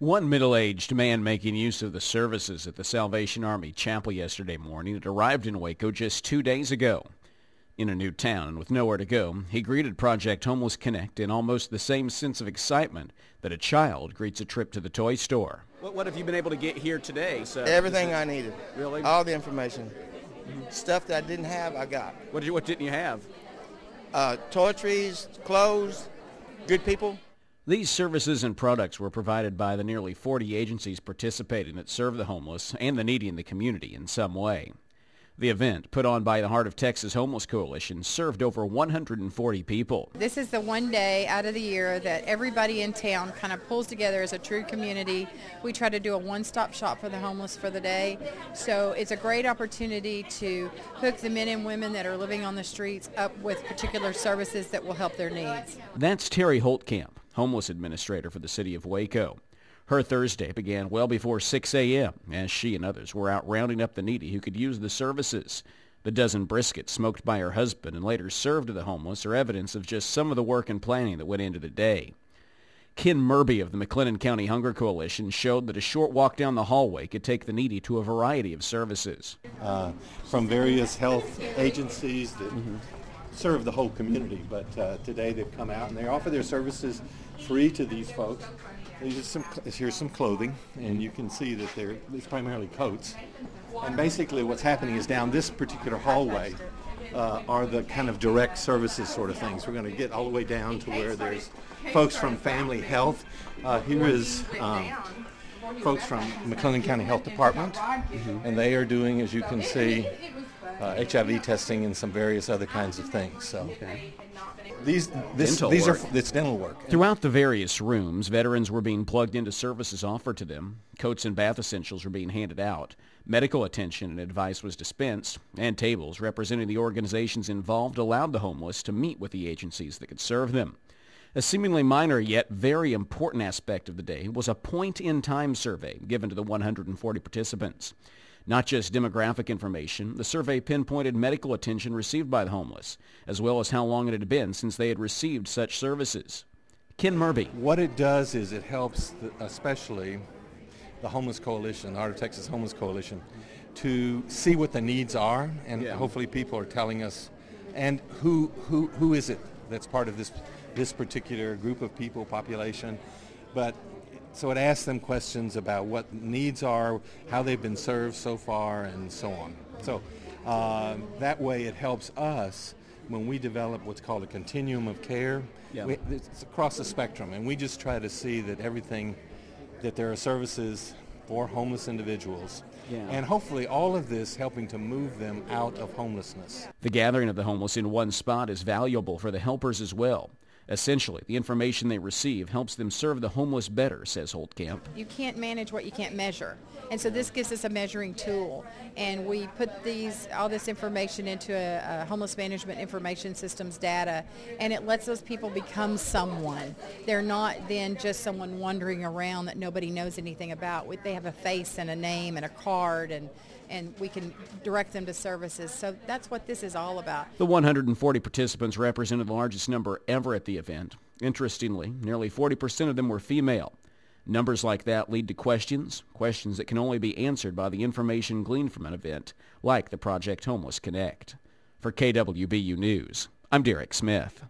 One middle-aged man making use of the services at the Salvation Army Chapel yesterday morning had arrived in Waco just two days ago. In a new town and with nowhere to go, he greeted Project Homeless Connect in almost the same sense of excitement that a child greets a trip to the toy store. What, what have you been able to get here today? So Everything I needed. Really? All the information. Stuff that I didn't have, I got. What, did you, what didn't you have? Uh, toiletries, clothes, good people. These services and products were provided by the nearly 40 agencies participating that serve the homeless and the needy in the community in some way. The event, put on by the Heart of Texas Homeless Coalition, served over 140 people. This is the one day out of the year that everybody in town kind of pulls together as a true community. We try to do a one-stop shop for the homeless for the day. So it's a great opportunity to hook the men and women that are living on the streets up with particular services that will help their needs. That's Terry Holtkamp, homeless administrator for the city of Waco. Her Thursday began well before 6 a.m. as she and others were out rounding up the needy who could use the services. The dozen briskets smoked by her husband and later served to the homeless are evidence of just some of the work and planning that went into the day. Ken Moerbe of the McLennan County Hunger Coalition showed that a short walk down the hallway could take the needy to a variety of services. Uh, from various health agencies that mm-hmm. Serve the whole community, but uh, today they've come out and they offer their services free to these folks. These some, here's some clothing, and you can see that they're it's primarily coats. And basically, what's happening is down this particular hallway uh, are the kind of direct services sort of things. We're going to get all the way down to where there's folks from Family Health. Uh, here is um, folks from McLennan County Health Department, mm-hmm. and they are doing, as you can see, uh, HIV testing and some various other kinds of things. So. Okay. These this, these work. are it's dental work. Throughout the various rooms, veterans were being plugged into services offered to them. Coats and bath essentials were being handed out. Medical attention and advice was dispensed, and tables representing the organizations involved allowed the homeless to meet with the agencies that could serve them. A seemingly minor yet very important aspect of the day was a point-in-time survey given to the 140 participants. Not just demographic information, the survey pinpointed medical attention received by the homeless, as well as how long it had been since they had received such services. Ken Moerbe. What it does is it helps, the, especially the Homeless Coalition, the Heart of Texas Homeless Coalition, to see what the needs are, and yeah. hopefully people are telling us, and who, who, who is it that's part of this, this particular group of people, population. But so it asks them questions about what needs are, how they've been served so far, and so on. So uh, that way it helps us when we develop what's called a continuum of care. Yeah. We, it's across the spectrum, and we just try to see that everything, that there are services for homeless individuals. Yeah. And hopefully all of this helping to move them out of homelessness. The gathering of the homeless in one spot is valuable for the helpers as well. Essentially, the information they receive helps them serve the homeless better, says Holtkamp. You can't manage what you can't measure. And so this gives us a measuring tool. And we put these all this information into a, a homeless management information systems data, and it lets those people become someone. They're not then just someone wandering around that nobody knows anything about. They have a face and a name and a card and and we can direct them to services. So that's what this is all about. The 140 participants represented the largest number ever at the event. Interestingly, nearly 40% of them were female. Numbers like that lead to questions, questions that can only be answered by the information gleaned from an event like the Project Homeless Connect. For KWBU News, I'm Derek Smith.